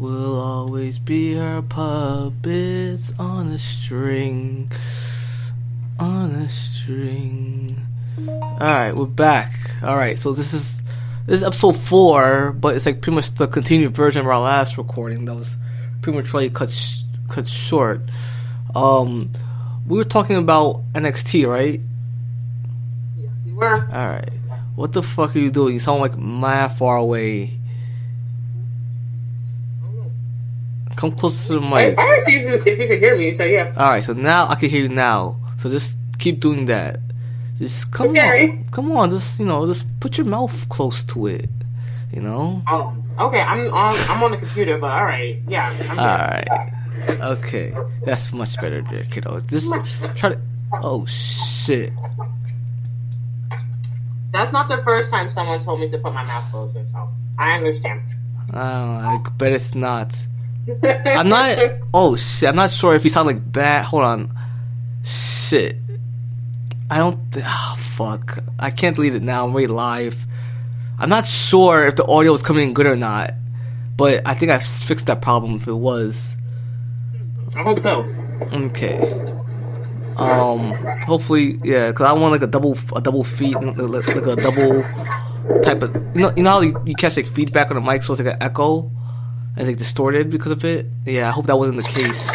We'll always be her puppets on a string. On a string. Alright, we're back. Alright, so this is this is episode four, but it's like pretty much the continued version of our last recording that was prematurely cut sh- cut short. Um, we were talking about NXT, right? Yes, we were. Alright. What the fuck are you doing? You sound like mad far away. Come close to the I, mic. I asked you if you could hear me, so yeah. Alright, so now I can hear you now. So just keep doing that. Just come Okay. on. Come on, just you know, just put your mouth close to it. You know? Oh, okay. I'm on. I'm on the computer, but all right. Yeah. I'm good. Alright. Okay. That's much better there, kiddo. Just try to Oh shit. That's not the first time someone told me to put my mouth closer, so I understand. Oh, I bet it's not. I'm not. Oh shit! I'm not sure if you sound like bad. Hold on. Shit. I don't. Oh, fuck. I can't delete it now. I'm already live. I'm not sure if the audio is coming in good or not, but I think I fixed that problem if it was. I hope so. Okay. Um. Hopefully, yeah. Cause I want like a double, a double feed, like, like a double type of. You know, you know how you, you catch like feedback on the mic, so it's like an echo, and think distorted because of it. Yeah, I hope that wasn't the case.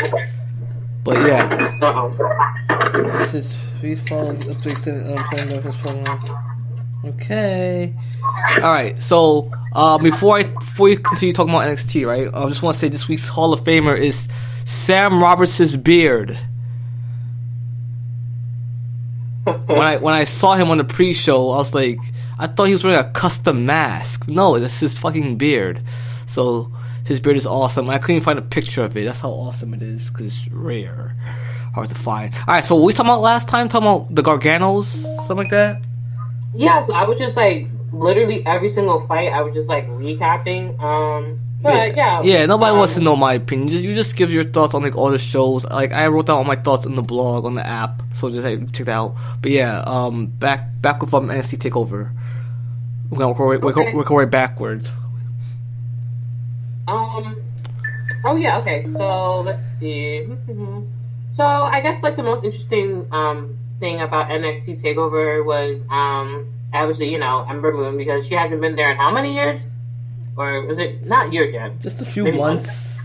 But yeah. Uh oh. This is please follow updates and um, playing this program. Okay. All right. So uh, before I before we continue talking about NXT, right? I just want to say this week's Hall of Famer is Sam Roberts' beard. when I when I saw him on the pre-show, I was like, I thought he was wearing a custom mask. No, it's his fucking beard. So his beard is awesome. I couldn't find a picture of it. That's how awesome it is because it's rare, hard to find. All right, so what we talking about last time? Talking about the Garganos, something like that. Yeah, so I was just like literally every single fight. I was just like recapping. Um, but yeah. yeah. Nobody um, wants to know my opinion. Just, you just give your thoughts on like all the shows. Like I wrote down all my thoughts in the blog on the app, so just like, check that out. But yeah, um, back back with um, NXT Takeover. We're gonna work, our way- Okay. work our way backwards. Um. Oh yeah. Okay. So let's see. So I guess like the most interesting um thing about NXT Takeover was um obviously you know Ember Moon because she hasn't been there in how many years? Or was it not years yet? Just a few Maybe months.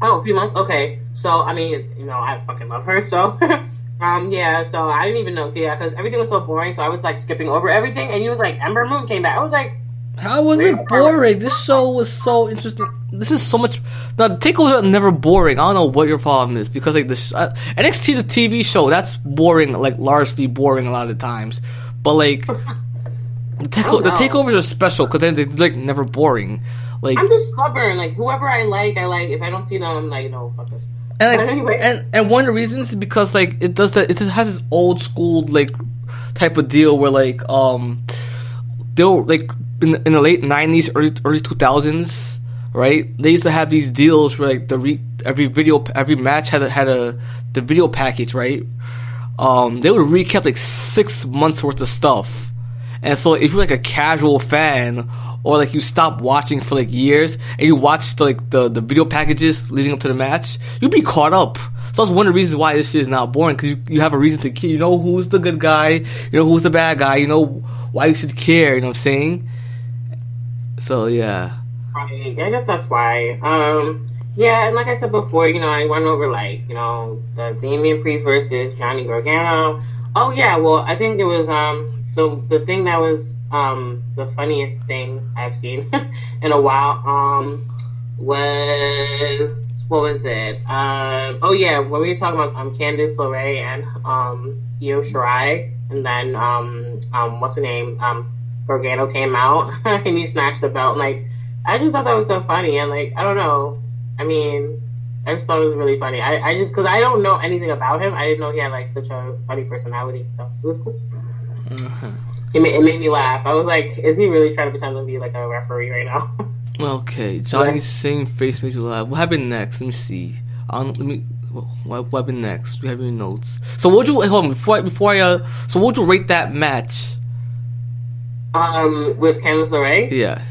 Oh, a few months. Okay. So I mean, you know, I fucking love her. So, um, yeah. So I didn't even know, yeah, because everything was so boring. So I was like skipping over everything, and he was like, Ember Moon came back. I was like, How was it boring? This show was so interesting. This is so much. The takeovers are never boring. I don't know what your problem is because like this uh, NXT the TV show that's boring, like largely boring a lot of times. But like the, take- the takeovers are special because then they're like never boring. Like I'm just stubborn. Like whoever I like, I like. If I don't see them, I'm like, no, fuck this. and like, anyway. and and one of the reasons is because like it does that. It has this old school like type of deal where like um they'll like in the, in the late nineties, early early two thousands, right? They used to have these deals where like the re, every video every match had a, had a the video package, right? Um, they would recap like six months worth of stuff, and so if you're like a casual fan or like you stop watching for like years and you watch the, like the the video packages leading up to the match, you'd be caught up. So that's one of the reasons why this shit is not boring because you, you have a reason to care. You know who's the good guy, you know who's the bad guy, you know why you should care. You know what I'm saying? So yeah. Right. I guess that's why. Um, yeah, and like I said before, you know, I went over like, you know, the Damian Priest versus Johnny Gargano. Oh yeah, well, I think it was um the the thing that was um the funniest thing I've seen in a while um was what was it? Um, oh yeah, when we were talking about um Candice LeRae and um Io Shirai, and then um um what's her name um Gargano came out and he snatched the belt. Like, I just thought that was so funny. And like, I don't know. I mean, I just thought it was really funny. I, I just because I don't know anything about him, I didn't know he had like such a funny personality. So it was cool. It made, it made me laugh. I was like, is he really trying to pretend to be like a referee right now? Okay, Johnny's same face makes you laugh. What happened next? Let me see. Um, let me. What, what happened next? We have your notes. So, what would you hold on before I, before I uh? So, what would you rate that match? Um, with Candice LeRae. Yeah.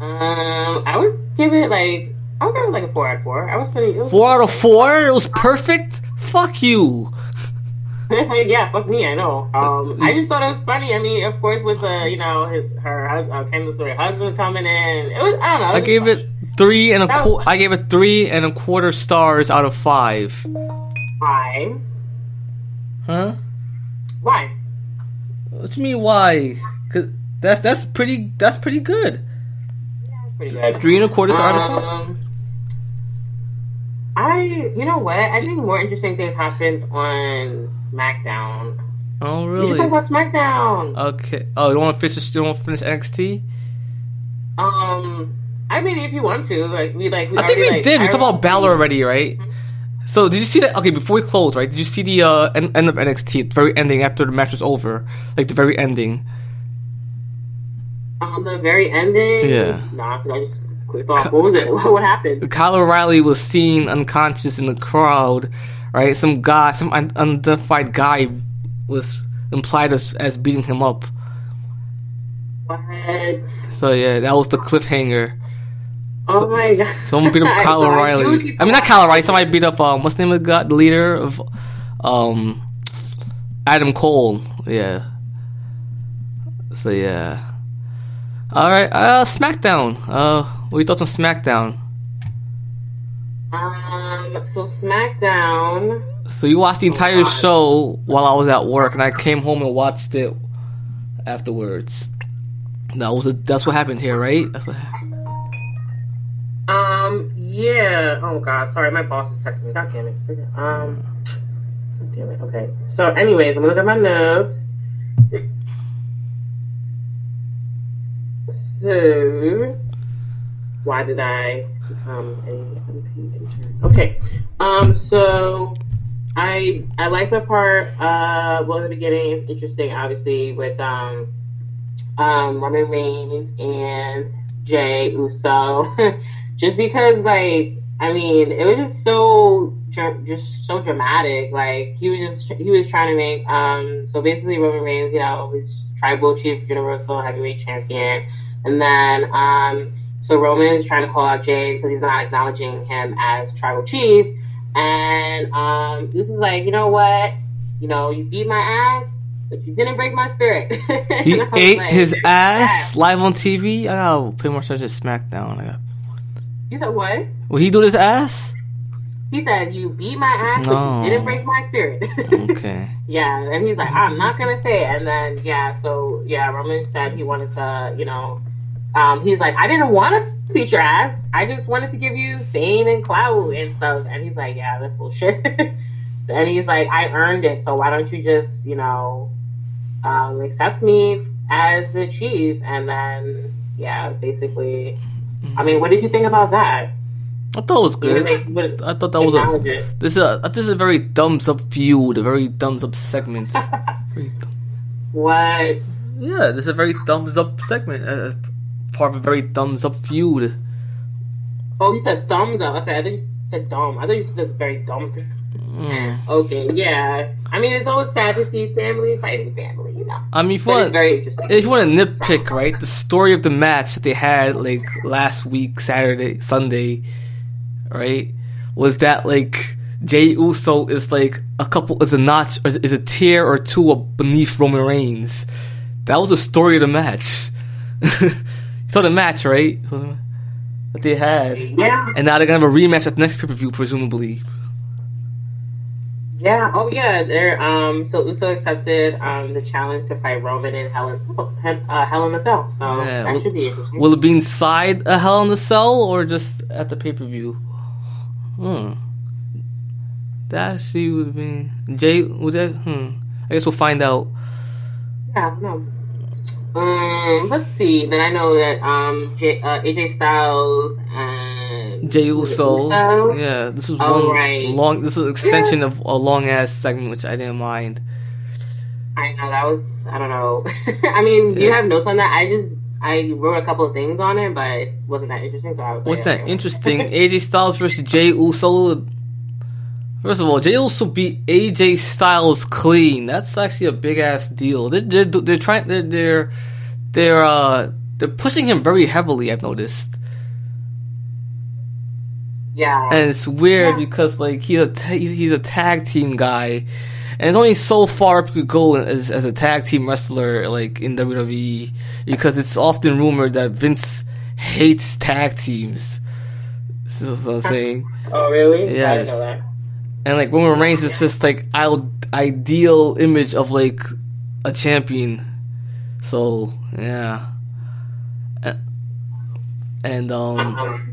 Um, I would give it like I would give it like a four out of four. I was pretty. Was four out of four. It was perfect. Fuck you. yeah, fuck me. I know. Um, I just thought it was funny. I mean, of course, with the you know his her uh, Kendall's husband coming in, it was I don't know. I gave it three and a qu- I gave it three and a quarter stars out of five. Why? Huh? Why? What do you mean why? Cause that's that's pretty that's pretty good. Yeah, pretty good. Three and a quarter stars out of five. Um, I, you know what? I think more interesting things happened on SmackDown. Oh, really? You talk about SmackDown. Okay. Oh, you don't want to finish? You don't want to finish NXT? Um, I mean, if you want to, like we like. We I think we like, did. We talked about Balor already, right? So did you see that? Okay, before we close, right? Did you see the uh, end, end of NXT, the very ending after the match was over, like the very ending? On the very ending, yeah. Nah, I just clicked off. What was it? what happened? Kyle O'Reilly was seen unconscious in the crowd, right? Some guy, some unidentified guy, was implied as, as beating him up. What? So yeah, that was the cliffhanger. Oh so, my god! Someone beat up Kyle O'Reilly. I mean, not Kyle O'Reilly. Somebody beat up um, what's the name of the, guy, the leader of um, Adam Cole. Yeah. So yeah. All right, uh, SmackDown. Uh, what are your thoughts on SmackDown? Um, so SmackDown. So you watched the entire show while I was at work, and I came home and watched it afterwards. That was a, that's what happened here, right? That's what happened. Um, yeah. Oh god, sorry, my boss is texting me. God damn it. Um, damn it. Okay. So, anyways, I'm gonna look at my notes. So, why did I become a unpaid intern? Okay, um, so I I like the part uh well in the beginning it's interesting obviously with um um Roman Reigns and Jey Uso just because like I mean it was just so just so dramatic like he was just he was trying to make um so basically Roman Reigns you know was tribal chief universal heavyweight champion and then, um, so Roman is trying to call out Jey because he's not acknowledging him as tribal chief. And um, this is like, you know what? You know, you beat my ass, but you didn't break my spirit. he ate like, his ass live on TV. I gotta pay more attention to SmackDown. I got. You said what? Will he do his ass? He said, "You beat my ass, no. but you didn't break my spirit." okay. Yeah, and he's like, "I'm not gonna say it." And then yeah, so yeah, Roman said he wanted to, you know, um, he's like, I didn't want to beat your ass. I just wanted to give you fame and clout and stuff. And he's like, yeah, that's bullshit. so, and he's like, I earned it. So why don't you just, you know, um, accept me as the chief? And then, yeah, basically, I mean, what did you think about that? I thought it was good. I thought that was a this is a this is a very thumbs up feud, a very thumbs up segment. what? Yeah, this is a very thumbs up segment. Uh, part of a very thumbs up feud. Oh, you said thumbs up. Okay, I think you said dumb. I thought you said very dumb. Mm. Okay, yeah. I mean, it's always sad to see family fighting family, you know. I mean, if you want, very interesting. If you want to nitpick, right, the story of the match that they had like last week, Saturday, Sunday, right, was that like Jey Uso is like a couple, is a notch, is a tier or two beneath Roman Reigns. That was the story of the match. saw the match, right? That they had. Yeah. And now they're gonna have a rematch at the next pay per view, presumably. Yeah. Oh, yeah. They're um. So Uso accepted um the challenge to fight Roman in Hell in uh, Hell in a Cell. So yeah. that will, should be interesting. Will it be inside a Hell in a Cell or just at the pay per view? Hmm. That she would be Jay. Would that? Hmm. I guess we'll find out. Yeah. No. Um, let's see. Then I know that um, J, uh, AJ Styles and Jey Uso. Uso. Yeah, this was oh, one right. long. This was an extension yeah. of a long ass segment, which I didn't mind. I know that was. I don't know. I mean, yeah. you have notes on that. I just I wrote a couple of things on it, but it wasn't that interesting. So I was. What's like, that interesting? AJ Styles versus Jey Uso. First of all, Jey Uso beat AJ Styles clean. That's actually a big ass deal. They're, they're, they're trying. They're they're they're uh they're pushing him very heavily. I've noticed. Yeah. and it's weird Yeah. because like he's a ta- he's a tag team guy, and it's only so far up you could go as, as a tag team wrestler like in WWE because it's often rumored that Vince hates tag teams. What I'm saying. oh, really? I Yes. Didn't know that. And like Roman Reigns is just like ideal ideal image of like a champion. So yeah. And um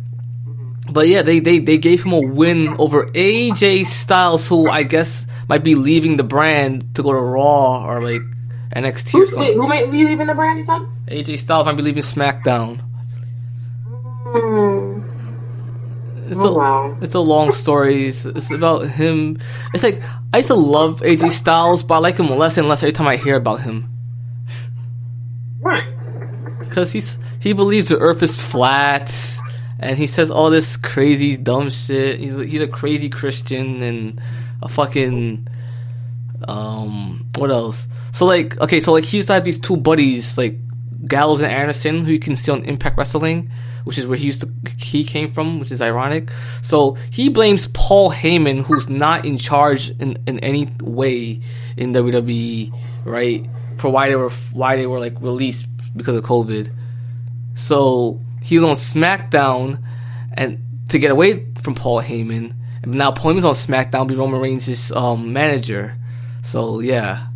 but yeah, they, they, they gave him a win over AJ Styles, who I guess might be leaving the brand to go to Raw or like NXT or who, wait, something. who might be leaving the brand, you said? AJ Styles might be leaving SmackDown. Hmm. It's Oh, a, wow. it's a long story. It's, it's about him. It's like I used to love AJ Styles, but I like him less and less every time I hear about him. Right. Because he's he believes the Earth is flat, and he says all this crazy dumb shit. He's a, he's a crazy Christian and a fucking um what else? So like okay, so like he used to have these two buddies like Gallows and Anderson, who you can see on Impact Wrestling, which is where he used to he came from, which is ironic. So he blames Paul Heyman, who's not in charge in, in any way in WWE, right, for why they were why they were like released because of COVID. So he's on SmackDown, and to get away from Paul Heyman, and now Paul Heyman's on SmackDown, be Roman Reigns' um, manager. So yeah,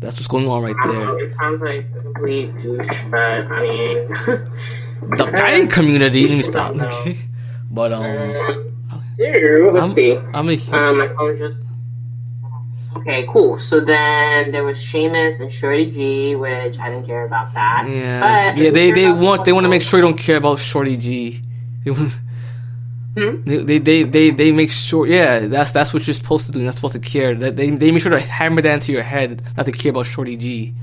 that's what's going on right I don't know, there. it sounds like a complete douche, but I mean. The betting community. Let me stop. Okay, but um, Ew, let's I'm, see. I'm a Um, my phone just. Okay, cool. So then there was Sheamus and Shorty G, which I didn't care about that. yeah But yeah they they want they want to make sure you don't care about Shorty G. Hmm? They, they they they make sure yeah that's that's what you're supposed to do. You're not supposed to care. That they they make sure to hammer that into your head not to care about Shorty G.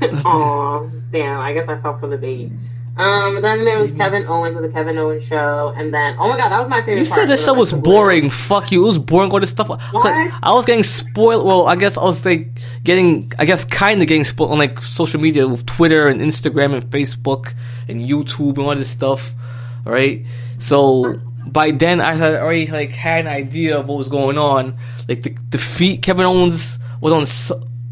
Aw, damn. I guess I fell for the bait. Um, then there was Kevin Owens with the Kevin Owens show, and then oh my god, that was my favorite. You said this show was boring. Fuck you. It was boring. All this stuff. I was, like, I was getting spoiled. Well, I guess I was like getting. I guess kind of getting spoiled on like social media with Twitter and Instagram and Facebook and YouTube and all this stuff. Right. So by then I had already like had an idea of what was going on. Like the defeat Kevin Owens was on.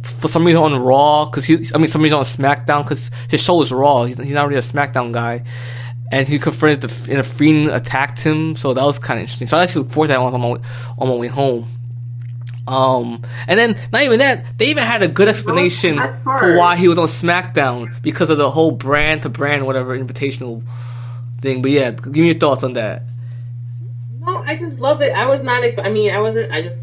For some reason on Raw, because he, I mean, some reason on SmackDown, because his show is Raw. He's, he's not really a SmackDown guy and he confronted the and a fiend attacked him. So that was kind of interesting. So I actually look forward to that on my way, on my way home. Um, and then not even that, they even had a good explanation for why he was on SmackDown because of the whole brand to brand whatever invitational thing. But yeah, give me your thoughts on that. No, I just love it. I was not. Expe- I mean, I wasn't. I just.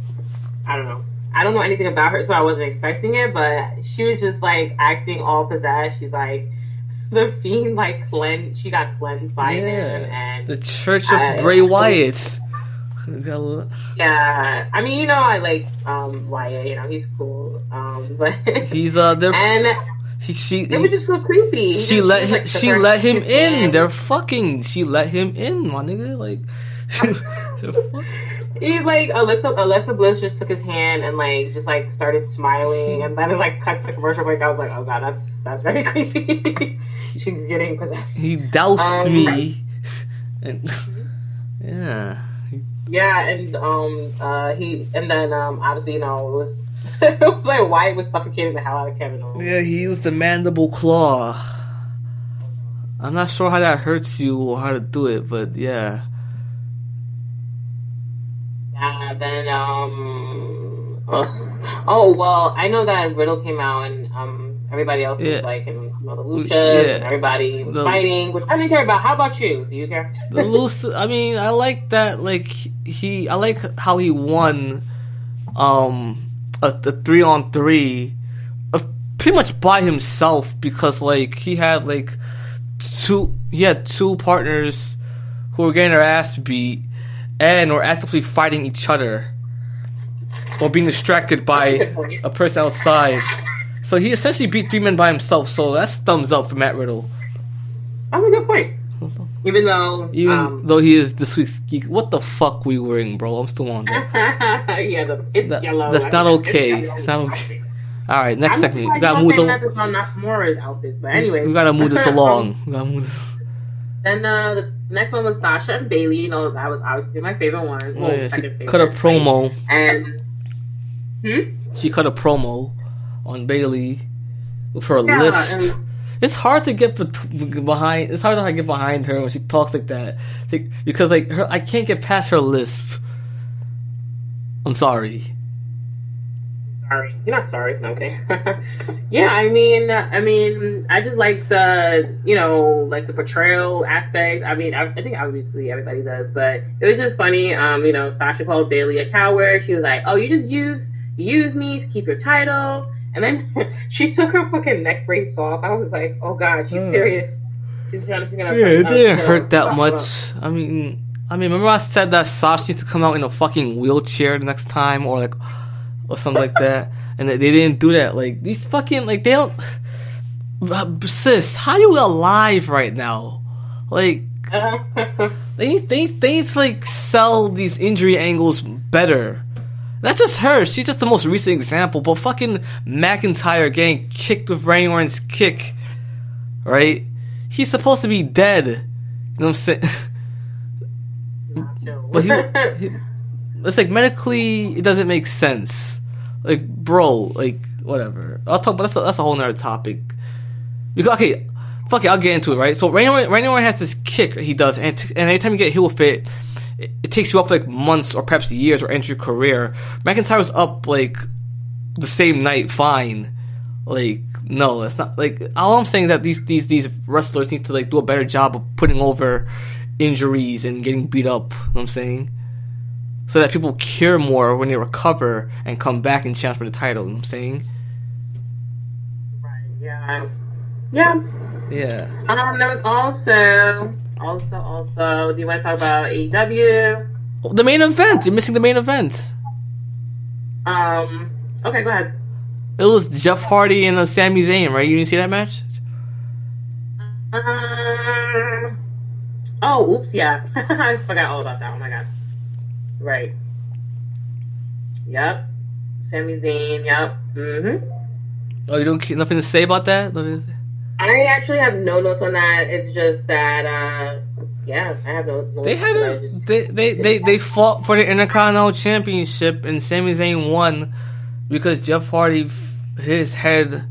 I don't know. I don't know anything about her, so I wasn't expecting it. But she was just like acting all possessed. She's like the fiend, like cleansed. She got cleansed by him, and the Church of I- Bray Wyatt. Yeah. I mean, you know, I like um Wyatt. You know, he's cool. Um, but He's uh, they're and he, she it was just so creepy. He she let him like, she let him in. They're fucking. She let him in, my nigga. Like, He like Alexa Alexa Bliss just took his hand and like just like started smiling and then it like cuts the commercial break. I was like, oh god, that's that's very creepy. She's getting possessed. he doused Um, me, and yeah, Yeah, and um uh he and then um obviously you know it was it was like Wyatt was suffocating the hell out of Kevin Owens. yeah. He used the mandible claw. I'm not sure how that hurts you or how to do it, but yeah. Yeah, then um oh, oh well I know that Riddle came out and um everybody else Yeah. was like in you know, the luchas yeah. and everybody was The- fighting, which I didn't care about. How about you? Do you care? The loose. I mean, I like that. Like he, I like how he won, um, a, the three on three, uh, pretty much by himself because like he had like two, he had two partners who were getting their ass beat and were actively fighting each other or being distracted by a person outside. So he essentially beat three men by himself. So that's thumbs up for Matt Riddle. Even though, Even um, though he is this week's geek, what the fuck we wearing, bro? I'm still on that. yeah, the, it's That- yellow. that's not It's okay. yellow. It's not okay. All right, next I'm segment. We gotta move saying this. that on Nakamura's outfits, but anyway, We gotta move this along. We gotta move. Then uh, the next one was Sasha and Bayley. You know, that was obviously my favorite one. Oh, Well, yeah, she favorite. cut a promo. And hmm? She cut a promo on Bayley with her Yeah, lisp. and- It's hard to get behind. It's hard to get behind her when she talks like that, because like her, I can't get past her lisp. I'm sorry. sorry. You're not sorry. Okay. yeah, I mean, I mean, I just like the, you know, like the portrayal aspect. I mean, I, I think obviously everybody does, but it was just funny. Um, you know, Sasha called Bayley a coward. She was like, "Oh, you just use use me to keep your title," and then she took her fucking neck brace off. I was like, "Oh God, she's Hmm. serious. She's gonna, she's gonna." Yeah, it didn't you hurt that much. up. I mean, I mean, remember I said that Sasha needs to come out in a fucking wheelchair the next time, or like, or something like that, and they, they didn't do that. Like these fucking like they don't. Sis, how you alive right now? Like they they they need like sell these injury angles better. Not just her, she's just the most recent example, but fucking McIntyre getting kicked with Randy Orton's kick, right? He's supposed to be dead. You know what I'm saying? but he, he, it's like medically, it doesn't make sense. Like, bro, like whatever. I'll talk, but that's a, that's a whole nother topic. Because okay, fuck it, I'll get into it. Right. So Randy Orton, Randy Orton has this kick that he does, and, t- and anytime you get heel fit, it, it takes you up like months or perhaps years or enter your career. McIntyre was up like the same night, fine. Like no, it's not like all I'm saying is that these these these wrestlers need to like do a better job of putting over injuries and getting beat up. You know what I'm saying? So that people care more when they recover and come back and challenge for the title. You know what I'm saying? Right, yeah. Yeah. Yeah. Um, there was also, also, also, do you want to talk about AEW? The main event. You're missing the main event. Um, okay, go ahead. It was Jeff Hardy and uh, Sami Zayn, right? You didn't see that match? Um, oh, oops, yeah. I forgot all about that. Oh my god. Right. Yep. Sami Zayn, yep. Mm-hmm. Oh, you don't keep nothing to say about that? Nothing to- I actually have no notes on that. It's just that, uh, yeah, I have no notes. They had a, just- they, they, they, they fought for the Intercontinental Championship and Sami Zayn won because Jeff Hardy f- his head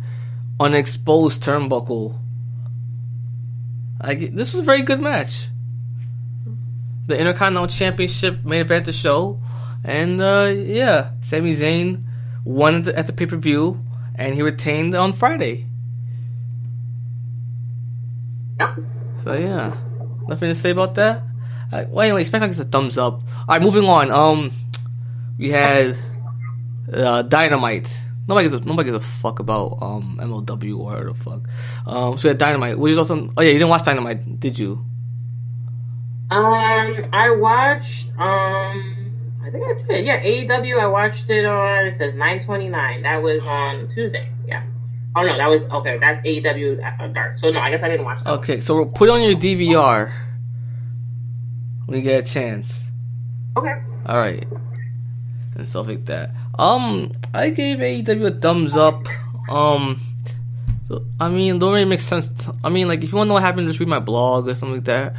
on an exposed turnbuckle. I get, this was a very good match. The Intercontinental Championship main event the show, and uh, yeah, Sami Zayn won at the, at the pay per view, and he retained on Friday. Yep. So yeah, nothing to say about that. Uh, well, anyway, SmackDown gets a thumbs up. All right, moving on. Um, we had uh, Dynamite. Nobody gives a, nobody gives a fuck about um MLW or the fuck. Um, so we had Dynamite. Which is also oh yeah, you didn't watch Dynamite, did you? Um, I watched. Um, I think that's it. Yeah, AEW. I watched it on. It says nine twenty nine. That was on Tuesday. Yeah. Oh no, that was okay. That's AEW Dark. So no, I guess I didn't watch that. Okay, so we'll put on your DVR when you get a chance. Okay. All right, and stuff like that. Um, I gave AEW a thumbs up. Um, so I mean, don't really make sense. t- I mean, like if you want to know what happened, just read my blog or something like that.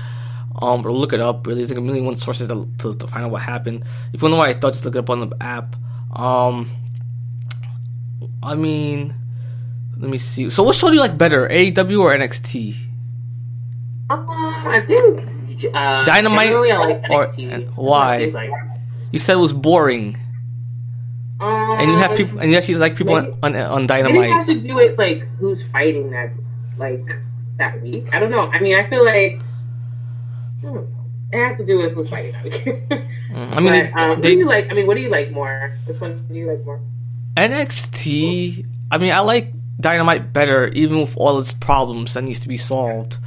Um, or look it up. Really, there's like a million one sources to, to, to find out what happened. If you want to know what I thought, just look it up on the app. Um, I mean, let me see. So, what show do you like better, AEW or NXT? Um, I think uh, Dynamite I like or- NXT. and why? Like, You said it was boring, um, and you have people, and you actually like people on on, on Maybe it has Dynamite. to do with like who's fighting that like that week. I don't know. I mean, I feel like hmm, it has to do with who's fighting that week. Mm, I mean, But, um, what they, do they you like? I mean, what do you like more? Which one do you like more? NXT. I mean, I like Dynamite better, even with all its problems that needs to be solved.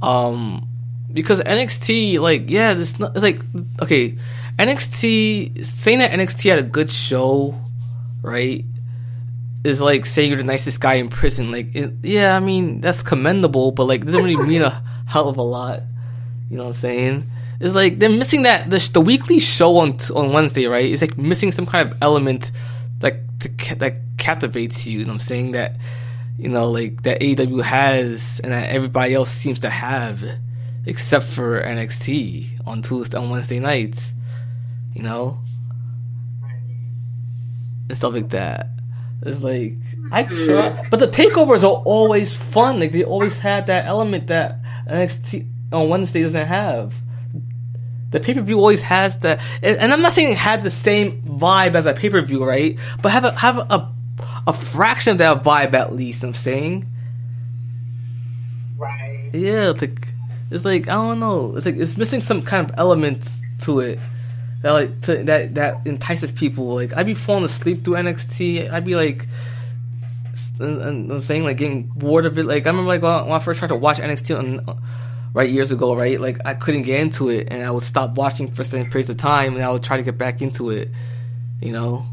Um, because NXT, like, yeah, this not, it's like okay, NXT saying that NXT had a good show, right? Is like saying you're the nicest guy in prison. Like, it, yeah, I mean that's commendable, but like, doesn't really mean a hell of a lot. You know what I'm saying? It's like they're missing that the, the weekly show on on Wednesday, right? It's like missing some kind of element that to, that captivates you. What I'm saying? That you know, like that AEW has and that everybody else seems to have. except for NXT on Tuesday on Wednesday nights. You know, and stuff like that. It's like I try, but the takeovers are always fun. Like they always had that element that NXT on Wednesday doesn't have. The pay per view always has that, and I'm not saying it had the same vibe as a pay per view, right? But have a have a a fraction of that vibe at least. I'm saying, Right. yeah, it's like it's like I don't know. It's like it's missing some kind of element to it that like to, that that entices people. Like I'd be falling asleep through NXT. I'd be like, and, and I'm saying like getting bored of it. Like I remember like when I first tried to watch NXT on, right years ago, right? Like I couldn't get into it, and I would stop watching for certain periods of time, and I would try to get back into it. You know.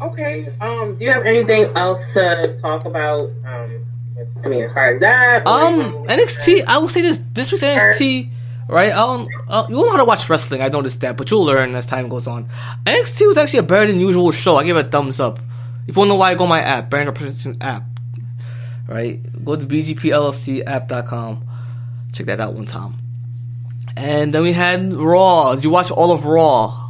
Okay. Um, do you have anything else to talk about? Um, I mean, as far as that. Um, NXT. I will say this: this week's NXT, right? Um, uh, you won't know how to watch wrestling. I noticed that, but you'll learn as time goes on. NXT was actually a better than usual show. I give it a thumbs up. If you want to know why, go on my app, Brand Representation app. Right, go to bgplcapp.com. Check that out one time. And then we had Raw. Did you watch all of Raw?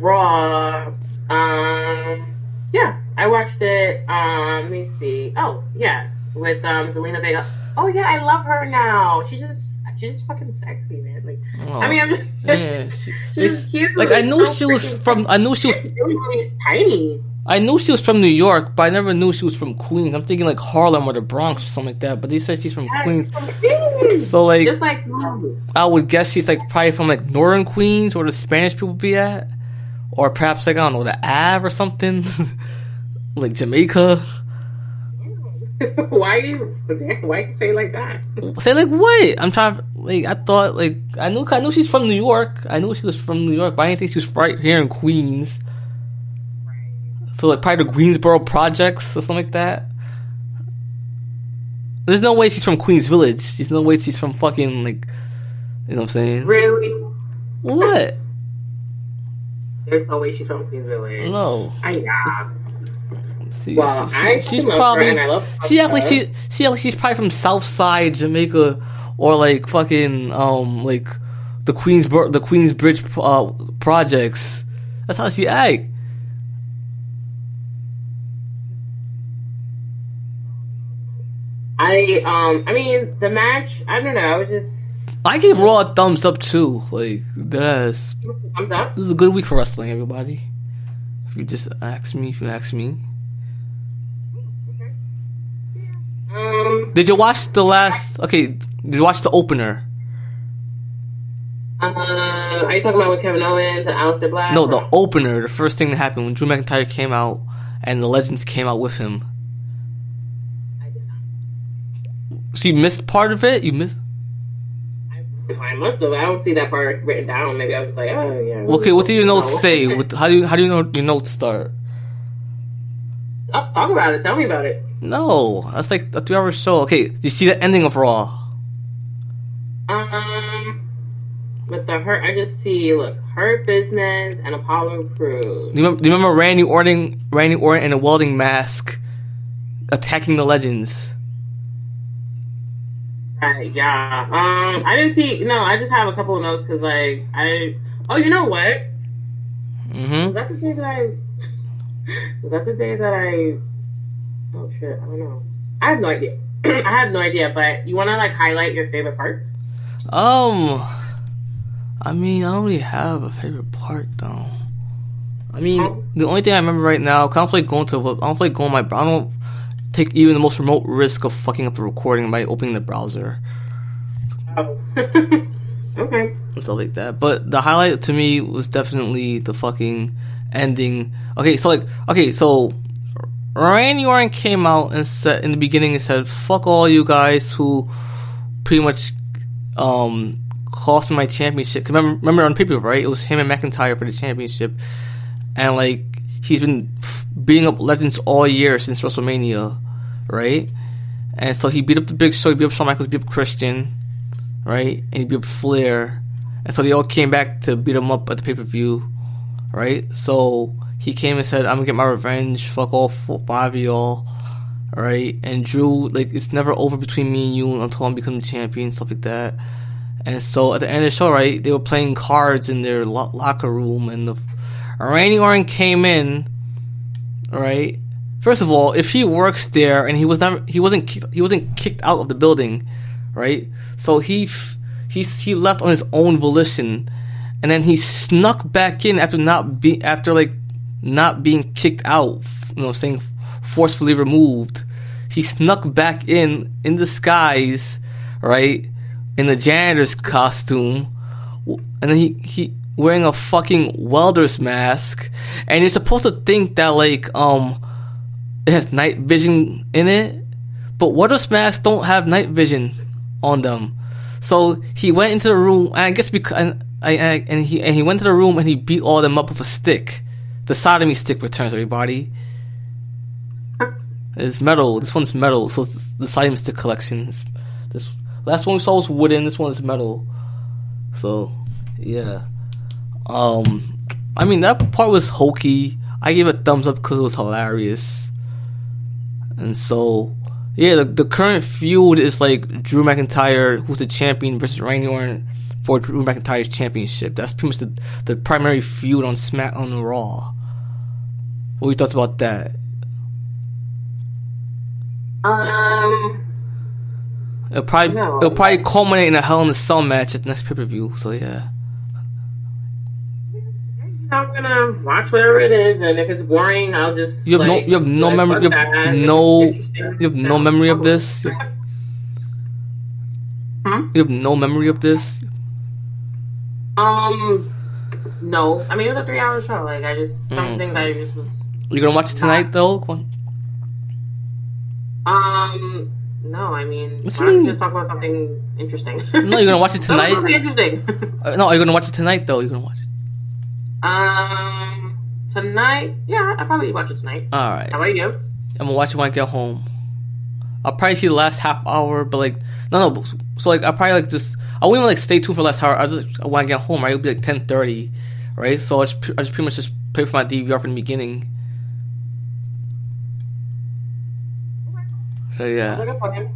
Raw. Um, yeah, I watched it. Um, let me see. Oh, yeah, with um Zelina Vega. Oh yeah, I love her now. She just, she's just fucking sexy, man. Like, I mean, I'm just, yeah, she- she's cute. Like I knew so she was from. I knew she was She's tiny. I knew she was from New York, but I never knew she was from Queens. I'm thinking like Harlem or the Bronx or something like that. But they said she's from Yeah, Queens, from Queens. so like just like. I would guess she's like probably from like Northern Queens where the Spanish people be at, or perhaps like I don't know the Av or something, like Jamaica. why you? Why you say it like that? Say like what? I'm trying. Like I thought like I knew I knew she's from New York. I knew she was from New York, but I didn't think she was right here in Queens. So like probably the Greensboro projects or something like that. There's no way she's from Queens Village. There's no way she's from fucking like, you know what I'm saying? Really? What? There's no way she's from Queens Village. No. I. She, Well, she- I she's probably I love she act like her. she she act like she's probably from South Side Jamaica or like fucking um like the Queens the Queensbridge uh, projects. That's how she act. I um. I mean, the match. I don't know. I was just I gave Raw a thumbs up too. Like that's thumbs up. this is a good week for wrestling, everybody. If you just ask me, if you ask me, Um. did you watch the last? Okay, did you watch the opener? Uh, are you talking about with Kevin Owens and Aleister Black? No, the opener, the first thing that happened when Drew McIntyre came out and the Legends came out with him. I did not. So you missed part of it. You missed. I must have. I don't see that part written down. Maybe I was like, oh yeah. Okay, what do your notes No. say? What, how do you how do you know your notes start? Oh, talk about it. Tell me about it. No, that's like a three-hour show. Okay, do you see the ending of Raw? Um, with the hurt, I just see look, hurt business and Apollo Crews. Do you remember, do you remember Randy Orton, Randy Orton in a welding mask, attacking the Legends? Right, yeah. Um, I didn't see. No, I just have a couple of notes because like I. Oh, you know what? Was Mm-hmm. that the day that I? Was that the day that I? Oh shit! I don't know. I have no idea. I have no idea. But you want to like highlight your favorite parts? Um, I mean, I don't really have a favorite part though. I mean, the only thing I remember right now, I don't feel like going to, I don't feel like going my, I don't take even the most remote risk of fucking up the recording by opening the browser. Oh. okay. and stuff like that. But the highlight to me was definitely the fucking ending. Okay, so like, okay, so Randy Orton came out and said in the beginning and said, "Fuck all you guys who pretty much um cost me my championship." 'Cause remember, remember on paper, right? It was him and McIntyre for the championship, and like he's been beating up legends all year since WrestleMania, right? And so he beat up the Big Show, he beat up Shawn Michaels, beat up Christian, right? And he beat up Flair. And so they all came back to beat him up at the pay per view, right? So he came and said, I'm gonna get my revenge, fuck all five of y'all, right? And Drew, like, it's never over between me and you until I'm becoming champion, stuff like that. And so at the end of the show, right, they were playing cards in their lo- locker room, and the Randy Orton came in, right? First of all, if he works there and he was not, he wasn't, he wasn't kicked out of the building, right? So he, he, he left on his own volition, and then he snuck back in after not be, after like not being kicked out, you know, saying forcefully removed. He snuck back in in disguise, right, in the janitor's costume, and then he he wearing a fucking welder's mask, and you're supposed to think that like um it has night vision in it, but welder's masks don't have night vision on them. So he went into the room, and I guess because and, I, I, and he and he went to the room and he beat all them up with a stick. The sodomy stick returns everybody. It's metal. This one's metal, so the sodomy stick collection. It's, this last one we saw was wooden. This one is metal. So, yeah. Um, I mean that part was hokey. I gave it a thumbs up because it was hilarious. And so, yeah, the, the current feud is like Drew McIntyre, who's the champion, versus Randy Orton for Drew McIntyre's championship. That's pretty much the, the primary feud on Smack on Raw. What are your thoughts about that? Um, it'll probably it'll probably culminate in a Hell in a Cell match at the next pay per view. So yeah. I'm gonna watch whatever it is, and if it's boring, I'll just. You have like, no, you have no memory. You have no, you have no memory of this. Hmm? You have no memory of this. Um, no. I mean, it was a three-hour show. Like, I just something mm. that I just was. You gonna watch it tonight, though? Um, no. I mean, why don't you just talk about something interesting? no, you're gonna watch it tonight. something interesting. uh, no, are you gonna watch it tonight, though? You're gonna watch it. Um, tonight, yeah, I'll probably watch it tonight. All right. How about you? I'm gonna watch it when I get home. I'll probably see the last half hour, but like, no, no. So like, I'll probably like just, I wouldn't even like stay tuned for the last hour. I just when I get home, right? It'll be like ten thirty, right? So I just, I just pretty much just pay for my DVR from the beginning. So yeah.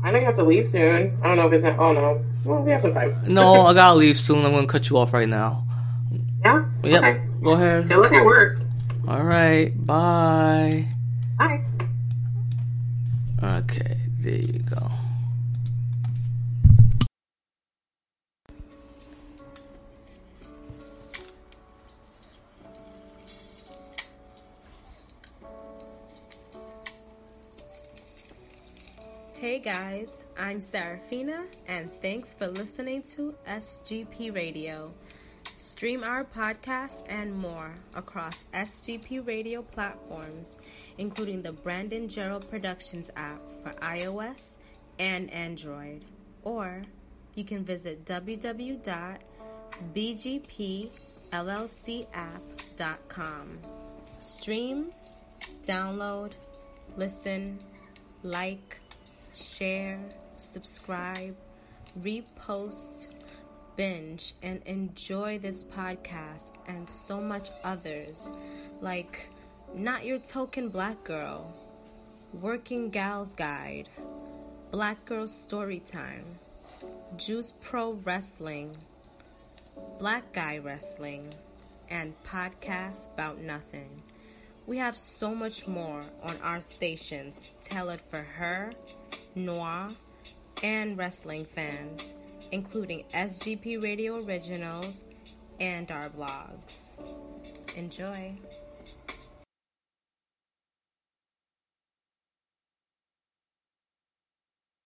I know you have to leave soon. I don't know if it's not. Oh no. Well, we have some time. no, I gotta leave soon. I'm gonna cut you off right now. Yeah. Yep. Okay. Go ahead. Good luck at work. All right. Bye. Bye. Okay. There you go. Hey guys, I'm Serafina, and thanks for listening to SGP Radio. Stream our podcast and more across SGP radio platforms, including the Brandon Gerald Productions app for iOS and Android. Or you can visit www.bgpllcapp.com. Stream, download, listen, like, share, subscribe, repost, binge and enjoy this podcast and so much others like Not Your Token Black Girl, Working Gals Guide, Black Girl Storytime, Juice Pro Wrestling, Black Guy Wrestling, and Podcasts About Nothing. We have so much more on our stations tailored for her, noir, and wrestling fans including SGP Radio Originals and our blogs. Enjoy.